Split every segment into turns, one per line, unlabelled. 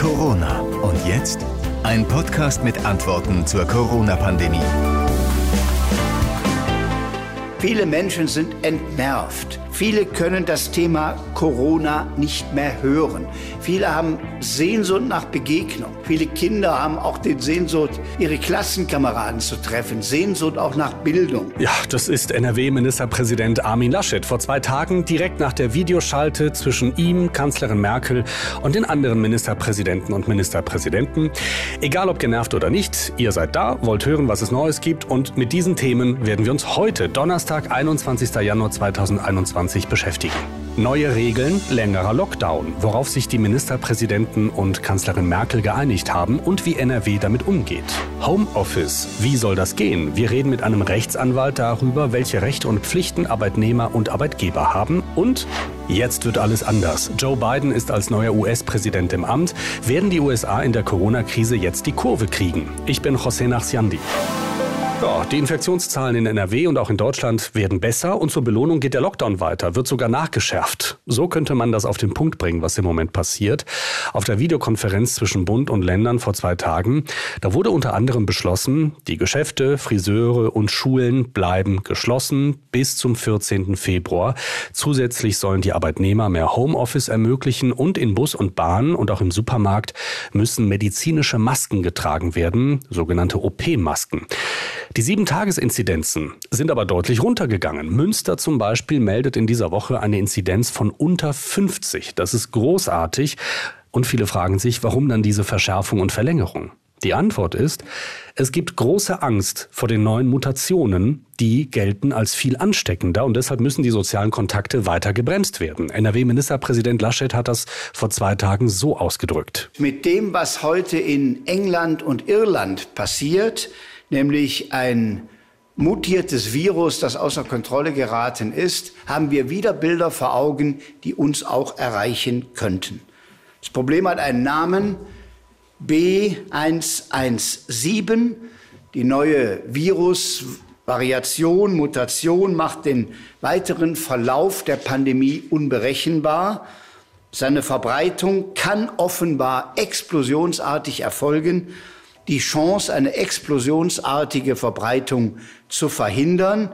Corona. Und jetzt ein Podcast mit Antworten zur Corona-Pandemie.
Viele Menschen sind entnervt. Viele können das Thema Corona nicht mehr hören. Viele haben Sehnsucht nach Begegnung. Viele Kinder haben auch den Sehnsucht, ihre Klassenkameraden zu treffen. Sehnsucht auch nach Bildung.
Ja, das ist NRW-Ministerpräsident Armin Laschet vor zwei Tagen direkt nach der Videoschalte zwischen ihm, Kanzlerin Merkel und den anderen Ministerpräsidenten und Ministerpräsidenten. Egal ob genervt oder nicht, ihr seid da, wollt hören, was es Neues gibt und mit diesen Themen werden wir uns heute, Donnerstag, 21. Januar 2021, 2020 beschäftigen. Neue Regeln, längerer Lockdown, worauf sich die Ministerpräsidenten und Kanzlerin Merkel geeinigt haben und wie NRW damit umgeht. Homeoffice, wie soll das gehen? Wir reden mit einem Rechtsanwalt darüber, welche Rechte und Pflichten Arbeitnehmer und Arbeitgeber haben und Jetzt wird alles anders. Joe Biden ist als neuer US-Präsident im Amt. Werden die USA in der Corona-Krise jetzt die Kurve kriegen? Ich bin José Nachsiandi. Ja, die Infektionszahlen in NRW und auch in Deutschland werden besser und zur Belohnung geht der Lockdown weiter, wird sogar nachgeschärft. So könnte man das auf den Punkt bringen, was im Moment passiert. Auf der Videokonferenz zwischen Bund und Ländern vor zwei Tagen, da wurde unter anderem beschlossen, die Geschäfte, Friseure und Schulen bleiben geschlossen bis zum 14. Februar. Zusätzlich sollen die Arbeitnehmer mehr Homeoffice ermöglichen und in Bus und Bahn und auch im Supermarkt müssen medizinische Masken getragen werden, sogenannte OP-Masken. Die Sieben-Tages-Inzidenzen sind aber deutlich runtergegangen. Münster zum Beispiel meldet in dieser Woche eine Inzidenz von unter 50. Das ist großartig. Und viele fragen sich, warum dann diese Verschärfung und Verlängerung? Die Antwort ist, es gibt große Angst vor den neuen Mutationen, die gelten als viel ansteckender und deshalb müssen die sozialen Kontakte weiter gebremst werden. NRW-Ministerpräsident Laschet hat das vor zwei Tagen so ausgedrückt.
Mit dem, was heute in England und Irland passiert, nämlich ein mutiertes Virus, das außer Kontrolle geraten ist, haben wir wieder Bilder vor Augen, die uns auch erreichen könnten. Das Problem hat einen Namen B117. Die neue Virusvariation, Mutation macht den weiteren Verlauf der Pandemie unberechenbar. Seine Verbreitung kann offenbar explosionsartig erfolgen die Chance, eine explosionsartige Verbreitung zu verhindern.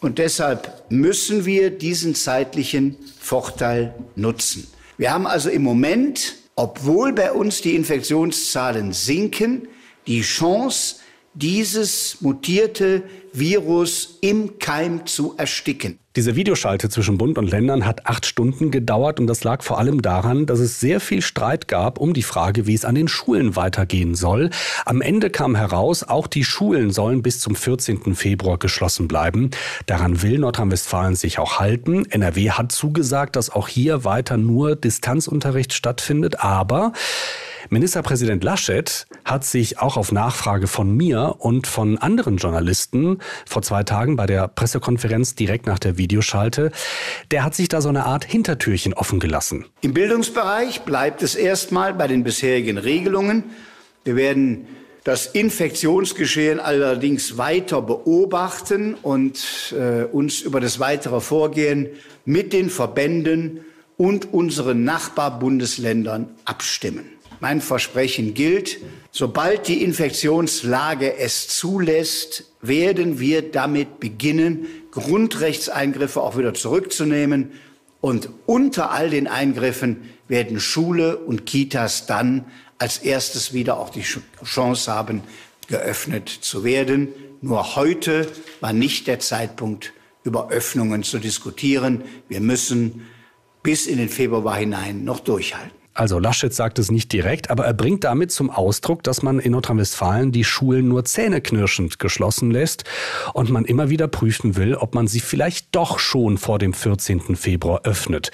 Und deshalb müssen wir diesen zeitlichen Vorteil nutzen. Wir haben also im Moment, obwohl bei uns die Infektionszahlen sinken, die Chance, dieses mutierte Virus im Keim zu ersticken.
Diese Videoschalte zwischen Bund und Ländern hat acht Stunden gedauert und das lag vor allem daran, dass es sehr viel Streit gab um die Frage, wie es an den Schulen weitergehen soll. Am Ende kam heraus, auch die Schulen sollen bis zum 14. Februar geschlossen bleiben. Daran will Nordrhein-Westfalen sich auch halten. NRW hat zugesagt, dass auch hier weiter nur Distanzunterricht stattfindet, aber Ministerpräsident Laschet hat sich auch auf Nachfrage von mir und von anderen Journalisten vor zwei Tagen bei der Pressekonferenz direkt nach der Videoschalte, der hat sich da so eine Art Hintertürchen offen gelassen.
Im Bildungsbereich bleibt es erstmal bei den bisherigen Regelungen. Wir werden das Infektionsgeschehen allerdings weiter beobachten und äh, uns über das weitere Vorgehen mit den Verbänden und unseren Nachbarbundesländern abstimmen. Mein Versprechen gilt, sobald die Infektionslage es zulässt, werden wir damit beginnen, Grundrechtseingriffe auch wieder zurückzunehmen. Und unter all den Eingriffen werden Schule und Kitas dann als erstes wieder auch die Chance haben, geöffnet zu werden. Nur heute war nicht der Zeitpunkt, über Öffnungen zu diskutieren. Wir müssen bis in den Februar hinein noch durchhalten.
Also Laschet sagt es nicht direkt, aber er bringt damit zum Ausdruck, dass man in Nordrhein-Westfalen die Schulen nur zähneknirschend geschlossen lässt und man immer wieder prüfen will, ob man sie vielleicht doch schon vor dem 14. Februar öffnet.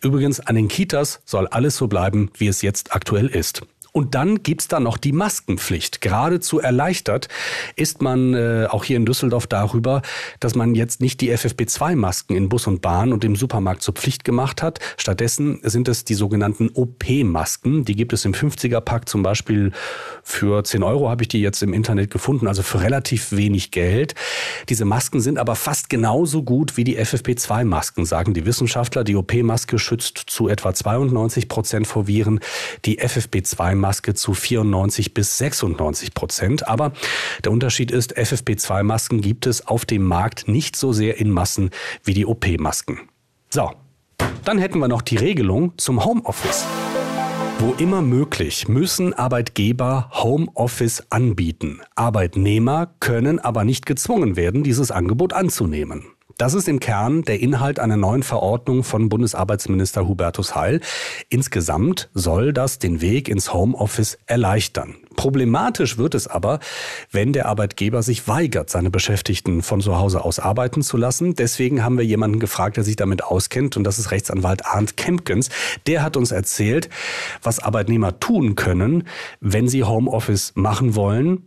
Übrigens, an den Kitas soll alles so bleiben, wie es jetzt aktuell ist. Und dann gibt's da noch die Maskenpflicht. Geradezu erleichtert ist man äh, auch hier in Düsseldorf darüber, dass man jetzt nicht die FFP2-Masken in Bus und Bahn und im Supermarkt zur Pflicht gemacht hat. Stattdessen sind es die sogenannten OP-Masken. Die gibt es im 50er-Pack zum Beispiel für 10 Euro habe ich die jetzt im Internet gefunden, also für relativ wenig Geld. Diese Masken sind aber fast genauso gut wie die FFP2-Masken, sagen die Wissenschaftler. Die OP-Maske schützt zu etwa 92 Prozent vor Viren, die FFP2-Maske zu 94 bis 96 Prozent. Aber der Unterschied ist, FFP2-Masken gibt es auf dem Markt nicht so sehr in Massen wie die OP-Masken. So, dann hätten wir noch die Regelung zum Homeoffice. Wo immer möglich müssen Arbeitgeber Homeoffice anbieten. Arbeitnehmer können aber nicht gezwungen werden, dieses Angebot anzunehmen. Das ist im Kern der Inhalt einer neuen Verordnung von Bundesarbeitsminister Hubertus Heil. Insgesamt soll das den Weg ins Homeoffice erleichtern. Problematisch wird es aber, wenn der Arbeitgeber sich weigert, seine Beschäftigten von zu Hause aus arbeiten zu lassen. Deswegen haben wir jemanden gefragt, der sich damit auskennt, und das ist Rechtsanwalt Arndt Kempkens. Der hat uns erzählt, was Arbeitnehmer tun können, wenn sie Homeoffice machen wollen,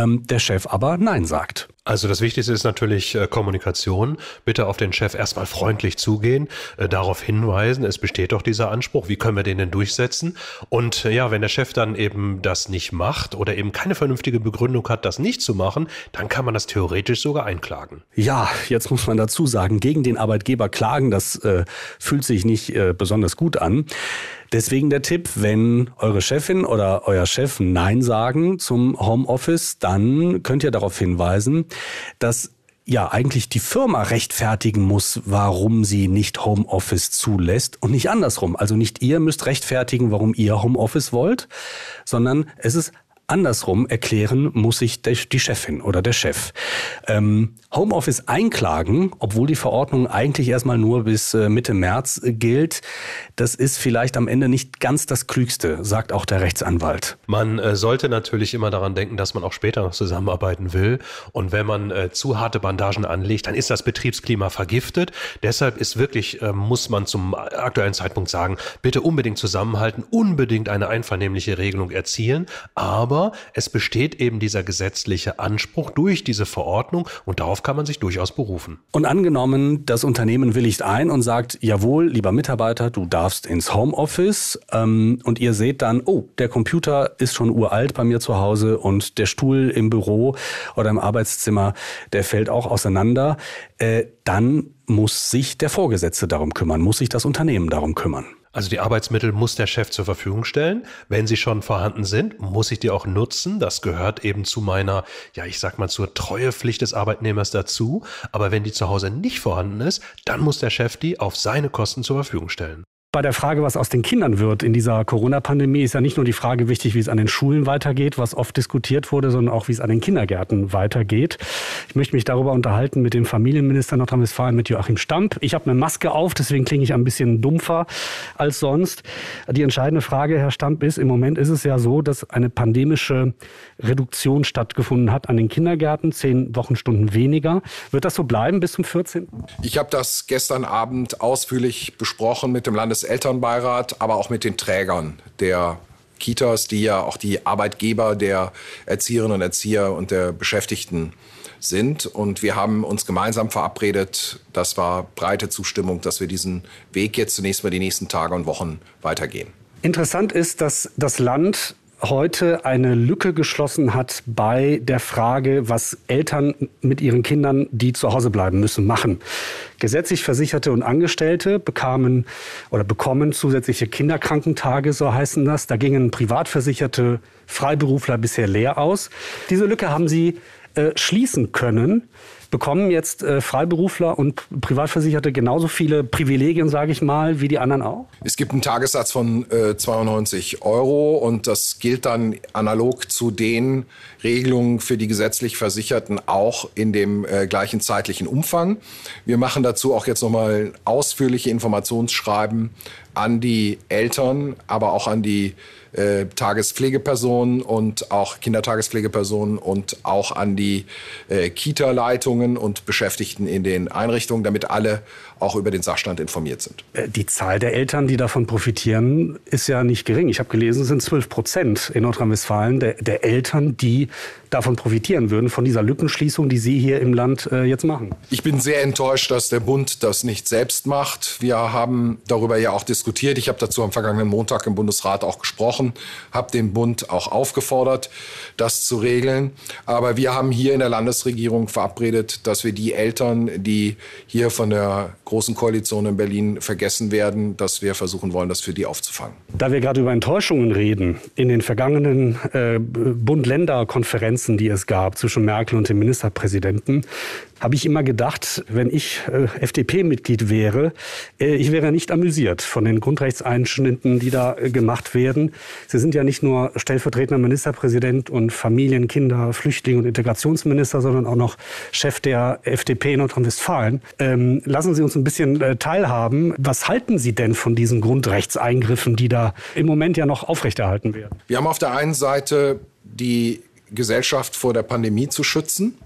ähm, der Chef aber Nein sagt.
Also das Wichtigste ist natürlich äh, Kommunikation. Bitte auf den Chef erstmal freundlich zugehen, äh, darauf hinweisen, es besteht doch dieser Anspruch, wie können wir den denn durchsetzen? Und äh, ja, wenn der Chef dann eben das nicht macht oder eben keine vernünftige Begründung hat, das nicht zu machen, dann kann man das theoretisch sogar einklagen.
Ja, jetzt muss man dazu sagen, gegen den Arbeitgeber klagen, das fühlt sich nicht besonders gut an. Deswegen der Tipp, wenn eure Chefin oder euer Chef Nein sagen zum Homeoffice, dann könnt ihr darauf hinweisen, dass ja eigentlich die Firma rechtfertigen muss, warum sie nicht Homeoffice zulässt und nicht andersrum. Also nicht ihr müsst rechtfertigen, warum ihr Homeoffice wollt, sondern es ist Andersrum erklären muss sich die Chefin oder der Chef. Ähm, Homeoffice einklagen, obwohl die Verordnung eigentlich erstmal nur bis äh, Mitte März äh, gilt, das ist vielleicht am Ende nicht ganz das Klügste, sagt auch der Rechtsanwalt.
Man äh, sollte natürlich immer daran denken, dass man auch später noch zusammenarbeiten will. Und wenn man äh, zu harte Bandagen anlegt, dann ist das Betriebsklima vergiftet. Deshalb ist wirklich, äh, muss man zum aktuellen Zeitpunkt sagen, bitte unbedingt zusammenhalten, unbedingt eine einvernehmliche Regelung erzielen. Aber aber es besteht eben dieser gesetzliche Anspruch durch diese Verordnung und darauf kann man sich durchaus berufen.
Und angenommen, das Unternehmen willigt ein und sagt, jawohl, lieber Mitarbeiter, du darfst ins Homeoffice ähm, und ihr seht dann, oh, der Computer ist schon uralt bei mir zu Hause und der Stuhl im Büro oder im Arbeitszimmer, der fällt auch auseinander, äh, dann muss sich der Vorgesetzte darum kümmern, muss sich das Unternehmen darum kümmern.
Also die Arbeitsmittel muss der Chef zur Verfügung stellen. Wenn sie schon vorhanden sind, muss ich die auch nutzen. Das gehört eben zu meiner, ja, ich sag mal, zur Treuepflicht des Arbeitnehmers dazu. Aber wenn die zu Hause nicht vorhanden ist, dann muss der Chef die auf seine Kosten zur Verfügung stellen.
Bei der Frage, was aus den Kindern wird in dieser Corona-Pandemie, ist ja nicht nur die Frage wichtig, wie es an den Schulen weitergeht, was oft diskutiert wurde, sondern auch, wie es an den Kindergärten weitergeht. Ich möchte mich darüber unterhalten mit dem Familienminister Nordrhein-Westfalen, mit Joachim Stamp. Ich habe eine Maske auf, deswegen klinge ich ein bisschen dumpfer als sonst. Die entscheidende Frage, Herr Stamp, ist, im Moment ist es ja so, dass eine pandemische Reduktion stattgefunden hat an den Kindergärten, zehn Wochenstunden weniger. Wird das so bleiben bis zum 14.?
Ich habe das gestern Abend ausführlich besprochen mit dem Landes Elternbeirat, aber auch mit den Trägern der Kitas, die ja auch die Arbeitgeber der Erzieherinnen und Erzieher und der Beschäftigten sind. Und wir haben uns gemeinsam verabredet, das war breite Zustimmung, dass wir diesen Weg jetzt zunächst mal die nächsten Tage und Wochen weitergehen.
Interessant ist, dass das Land heute eine Lücke geschlossen hat bei der Frage, was Eltern mit ihren Kindern, die zu Hause bleiben müssen, machen. Gesetzlich Versicherte und Angestellte bekamen oder bekommen zusätzliche Kinderkrankentage, so heißen das. Da gingen privatversicherte Freiberufler bisher leer aus. Diese Lücke haben sie äh, schließen können bekommen jetzt äh, Freiberufler und Privatversicherte genauso viele Privilegien, sage ich mal, wie die anderen auch?
Es gibt einen Tagessatz von äh, 92 Euro und das gilt dann analog zu den Regelungen für die gesetzlich Versicherten auch in dem äh, gleichen zeitlichen Umfang. Wir machen dazu auch jetzt nochmal ausführliche Informationsschreiben an die Eltern, aber auch an die äh, Tagespflegepersonen und auch Kindertagespflegepersonen und auch an die äh, Kita-Leitungen und Beschäftigten in den Einrichtungen, damit alle auch über den Sachstand informiert sind.
Äh, die Zahl der Eltern, die davon profitieren, ist ja nicht gering. Ich habe gelesen, es sind 12 Prozent in Nordrhein-Westfalen der, der, Eltern, die davon profitieren würden, von dieser Lückenschließung, die Sie hier im Land äh, jetzt machen.
Ich bin sehr enttäuscht, dass der Bund das nicht selbst macht. Wir haben darüber ja auch diskutiert. Ich habe dazu am vergangenen Montag im Bundesrat auch gesprochen, habe den Bund auch aufgefordert, das zu regeln. Aber wir haben hier in der Landesregierung verabredet, dass wir die Eltern, die hier von der Großen Koalition in Berlin vergessen werden, dass wir versuchen wollen, das für die aufzufangen.
Da wir gerade über Enttäuschungen reden, in den vergangenen äh, Bund-Länder-Konferenzen, die es gab zwischen Merkel und dem Ministerpräsidenten, habe ich immer gedacht, wenn ich äh, FDP-Mitglied wäre, äh, ich wäre nicht amüsiert von den Grundrechtseinschnitten, die da äh, gemacht werden. Sie sind ja nicht nur stellvertretender Ministerpräsident und Familien-, Kinder-, Flüchtling- und Integrationsminister, sondern auch noch Chef der FDP in Nordrhein-Westfalen. Ähm, lassen Sie uns ein bisschen äh, teilhaben. Was halten Sie denn von diesen Grundrechtseingriffen, die da im Moment ja noch aufrechterhalten werden?
Wir haben auf der einen Seite die Gesellschaft vor der Pandemie zu schützen.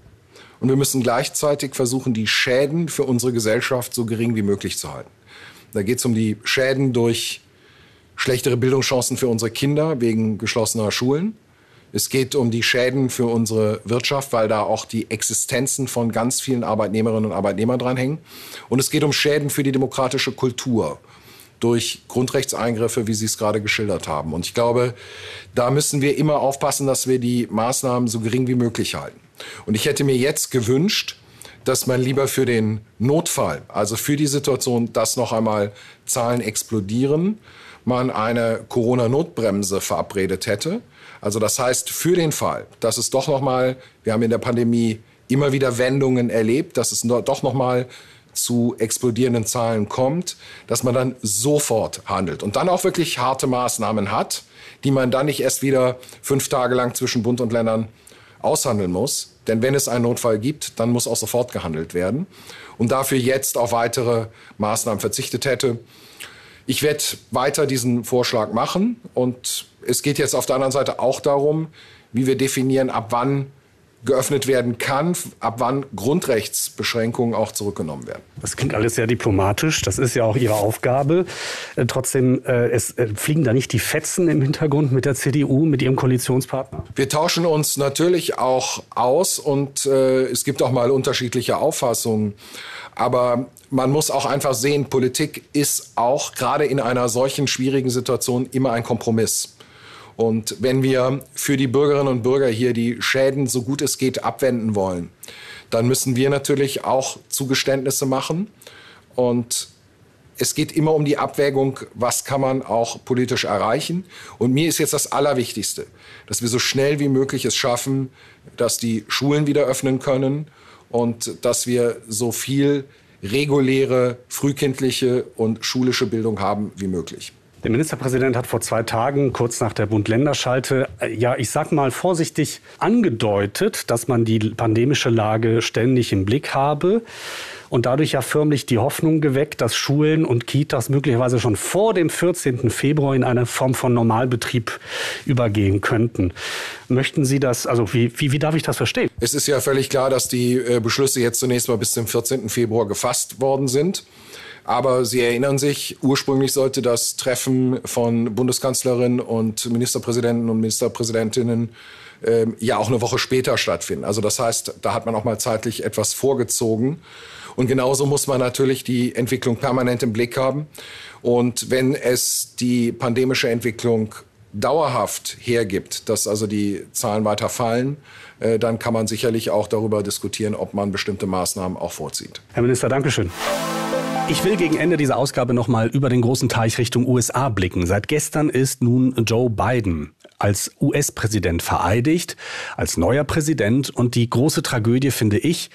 Und wir müssen gleichzeitig versuchen, die Schäden für unsere Gesellschaft so gering wie möglich zu halten. Da geht es um die Schäden durch schlechtere Bildungschancen für unsere Kinder wegen geschlossener Schulen. Es geht um die Schäden für unsere Wirtschaft, weil da auch die Existenzen von ganz vielen Arbeitnehmerinnen und Arbeitnehmern dranhängen. Und es geht um Schäden für die demokratische Kultur durch Grundrechtseingriffe, wie Sie es gerade geschildert haben. Und ich glaube, da müssen wir immer aufpassen, dass wir die Maßnahmen so gering wie möglich halten. Und ich hätte mir jetzt gewünscht, dass man lieber für den Notfall, also für die Situation, dass noch einmal Zahlen explodieren, man eine Corona-Notbremse verabredet hätte. Also das heißt, für den Fall, dass es doch noch mal, wir haben in der Pandemie immer wieder Wendungen erlebt, dass es doch noch mal zu explodierenden Zahlen kommt, dass man dann sofort handelt und dann auch wirklich harte Maßnahmen hat, die man dann nicht erst wieder fünf Tage lang zwischen Bund und Ländern aushandeln muss. Denn wenn es einen Notfall gibt, dann muss auch sofort gehandelt werden. Und dafür jetzt auf weitere Maßnahmen verzichtet hätte. Ich werde weiter diesen Vorschlag machen. Und es geht jetzt auf der anderen Seite auch darum, wie wir definieren, ab wann geöffnet werden kann, ab wann Grundrechtsbeschränkungen auch zurückgenommen werden.
Das klingt alles sehr diplomatisch. Das ist ja auch Ihre Aufgabe. Äh, trotzdem, äh, es äh, fliegen da nicht die Fetzen im Hintergrund mit der CDU, mit Ihrem Koalitionspartner?
Wir tauschen uns natürlich auch aus und äh, es gibt auch mal unterschiedliche Auffassungen. Aber man muss auch einfach sehen, Politik ist auch gerade in einer solchen schwierigen Situation immer ein Kompromiss. Und wenn wir für die Bürgerinnen und Bürger hier die Schäden so gut es geht abwenden wollen, dann müssen wir natürlich auch Zugeständnisse machen. Und es geht immer um die Abwägung, was kann man auch politisch erreichen. Und mir ist jetzt das Allerwichtigste, dass wir so schnell wie möglich es schaffen, dass die Schulen wieder öffnen können und dass wir so viel reguläre, frühkindliche und schulische Bildung haben wie möglich.
Der Ministerpräsident hat vor zwei Tagen, kurz nach der Bund-Länder-Schalte, äh, ja, ich sag mal vorsichtig angedeutet, dass man die pandemische Lage ständig im Blick habe und dadurch ja förmlich die Hoffnung geweckt, dass Schulen und Kitas möglicherweise schon vor dem 14. Februar in eine Form von Normalbetrieb übergehen könnten. Möchten Sie das, also wie, wie, wie darf ich das verstehen?
Es ist ja völlig klar, dass die äh, Beschlüsse jetzt zunächst mal bis zum 14. Februar gefasst worden sind. Aber Sie erinnern sich, ursprünglich sollte das Treffen von Bundeskanzlerin und Ministerpräsidenten und Ministerpräsidentinnen äh, ja auch eine Woche später stattfinden. Also das heißt, da hat man auch mal zeitlich etwas vorgezogen. Und genauso muss man natürlich die Entwicklung permanent im Blick haben. Und wenn es die pandemische Entwicklung dauerhaft hergibt, dass also die Zahlen weiter fallen, äh, dann kann man sicherlich auch darüber diskutieren, ob man bestimmte Maßnahmen auch vorzieht.
Herr Minister, Dankeschön. Ich will gegen Ende dieser Ausgabe nochmal über den großen Teich Richtung USA blicken. Seit gestern ist nun Joe Biden als US-Präsident vereidigt, als neuer Präsident. Und die große Tragödie finde ich,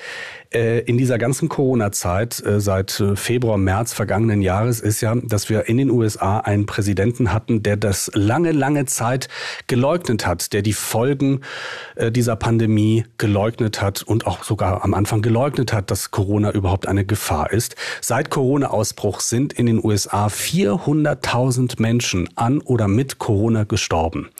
in dieser ganzen Corona-Zeit äh, seit äh, Februar, März vergangenen Jahres ist ja, dass wir in den USA einen Präsidenten hatten, der das lange, lange Zeit geleugnet hat, der die Folgen dieser Pandemie geleugnet hat und auch sogar am Anfang geleugnet hat, dass Corona überhaupt eine Gefahr ist. Seit Corona-Ausbruch sind in den USA 400.000 Menschen an oder mit Corona gestorben.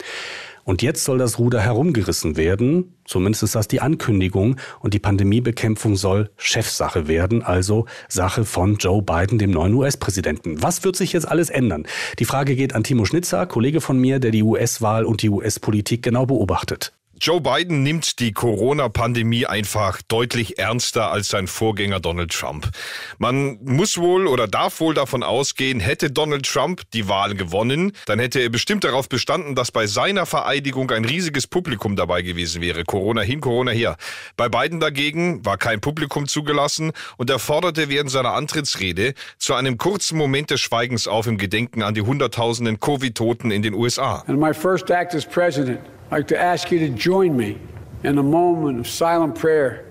Und jetzt soll das Ruder herumgerissen werden. Zumindest ist das die Ankündigung. Und die Pandemiebekämpfung soll Chefsache werden, also Sache von Joe Biden, dem neuen US-Präsidenten. Was wird sich jetzt alles ändern? Die Frage geht an Timo Schnitzer, Kollege von mir, der die US-Wahl und die US-Politik genau beobachtet.
Joe Biden nimmt die Corona-Pandemie einfach deutlich ernster als sein Vorgänger Donald Trump. Man muss wohl oder darf wohl davon ausgehen, hätte Donald Trump die Wahl gewonnen, dann hätte er bestimmt darauf bestanden, dass bei seiner Vereidigung ein riesiges Publikum dabei gewesen wäre. Corona hin, Corona her. Bei Biden dagegen war kein Publikum zugelassen und er forderte während seiner Antrittsrede zu einem kurzen Moment des Schweigens auf im Gedenken an die Hunderttausenden Covid-Toten in den USA.
And my first act as president I'd like to ask you to join me in a moment of silent prayer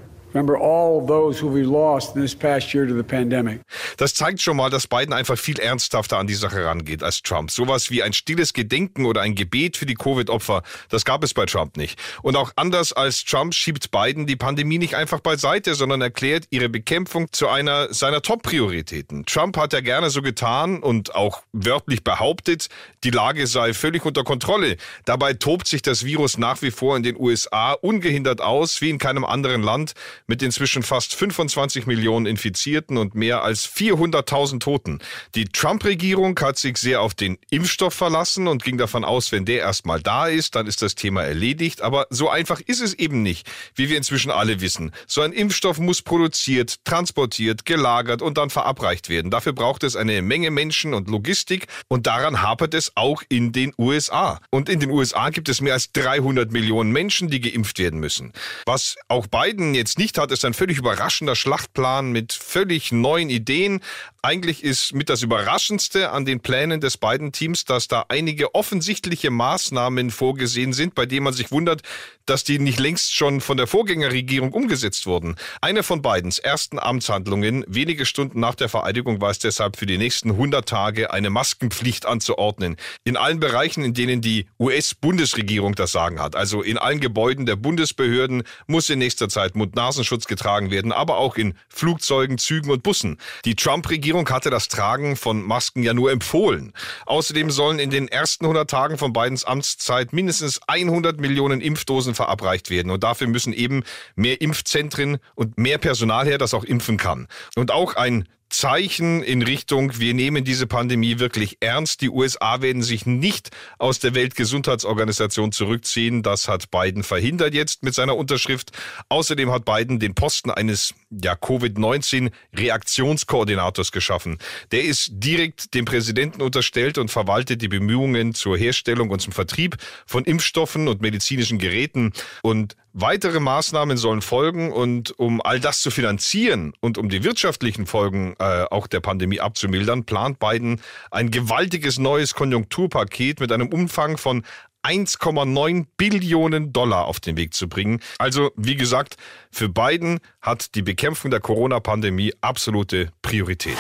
Das zeigt schon mal, dass Biden einfach viel ernsthafter an die Sache rangeht als Trump. Sowas wie ein stilles Gedenken oder ein Gebet für die Covid-Opfer, das gab es bei Trump nicht. Und auch anders als Trump schiebt Biden die Pandemie nicht einfach beiseite, sondern erklärt ihre Bekämpfung zu einer seiner Top-Prioritäten. Trump hat ja gerne so getan und auch wörtlich behauptet, die Lage sei völlig unter Kontrolle. Dabei tobt sich das Virus nach wie vor in den USA ungehindert aus, wie in keinem anderen Land mit inzwischen fast 25 Millionen Infizierten und mehr als 400.000 Toten. Die Trump-Regierung hat sich sehr auf den Impfstoff verlassen und ging davon aus, wenn der erstmal da ist, dann ist das Thema erledigt. Aber so einfach ist es eben nicht, wie wir inzwischen alle wissen. So ein Impfstoff muss produziert, transportiert, gelagert und dann verabreicht werden. Dafür braucht es eine Menge Menschen und Logistik und daran hapert es auch in den USA. Und in den USA gibt es mehr als 300 Millionen Menschen, die geimpft werden müssen. Was auch Biden jetzt nicht hat, ist ein völlig überraschender Schlachtplan mit völlig neuen Ideen. Eigentlich ist mit das Überraschendste an den Plänen des beiden Teams, dass da einige offensichtliche Maßnahmen vorgesehen sind, bei denen man sich wundert, dass die nicht längst schon von der Vorgängerregierung umgesetzt wurden. Eine von Bidens ersten Amtshandlungen, wenige Stunden nach der Vereidigung, war es deshalb für die nächsten 100 Tage eine Maskenpflicht anzuordnen. In allen Bereichen, in denen die US-Bundesregierung das Sagen hat. Also in allen Gebäuden der Bundesbehörden muss in nächster Zeit Mund-Nasenschutz getragen werden, aber auch in Flugzeugen, Zügen und Bussen. Die Trump-Regierung Regierung hatte das Tragen von Masken ja nur empfohlen. Außerdem sollen in den ersten 100 Tagen von Bidens Amtszeit mindestens 100 Millionen Impfdosen verabreicht werden. Und dafür müssen eben mehr Impfzentren und mehr Personal her, das auch impfen kann. Und auch ein Zeichen in Richtung, wir nehmen diese Pandemie wirklich ernst. Die USA werden sich nicht aus der Weltgesundheitsorganisation zurückziehen. Das hat Biden verhindert jetzt mit seiner Unterschrift. Außerdem hat Biden den Posten eines ja, Covid-19-Reaktionskoordinators geschaffen. Der ist direkt dem Präsidenten unterstellt und verwaltet die Bemühungen zur Herstellung und zum Vertrieb von Impfstoffen und medizinischen Geräten. Und Weitere Maßnahmen sollen folgen und um all das zu finanzieren und um die wirtschaftlichen Folgen äh, auch der Pandemie abzumildern, plant Biden ein gewaltiges neues Konjunkturpaket mit einem Umfang von 1,9 Billionen Dollar auf den Weg zu bringen. Also, wie gesagt, für Biden hat die Bekämpfung der Corona-Pandemie absolute Priorität.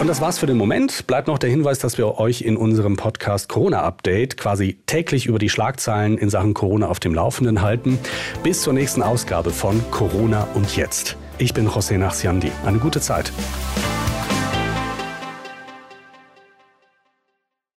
Und das war's für den Moment. Bleibt noch der Hinweis, dass wir euch in unserem Podcast Corona Update quasi täglich über die Schlagzeilen in Sachen Corona auf dem Laufenden halten. Bis zur nächsten Ausgabe von Corona und Jetzt. Ich bin José Nachsiandi. Eine gute Zeit.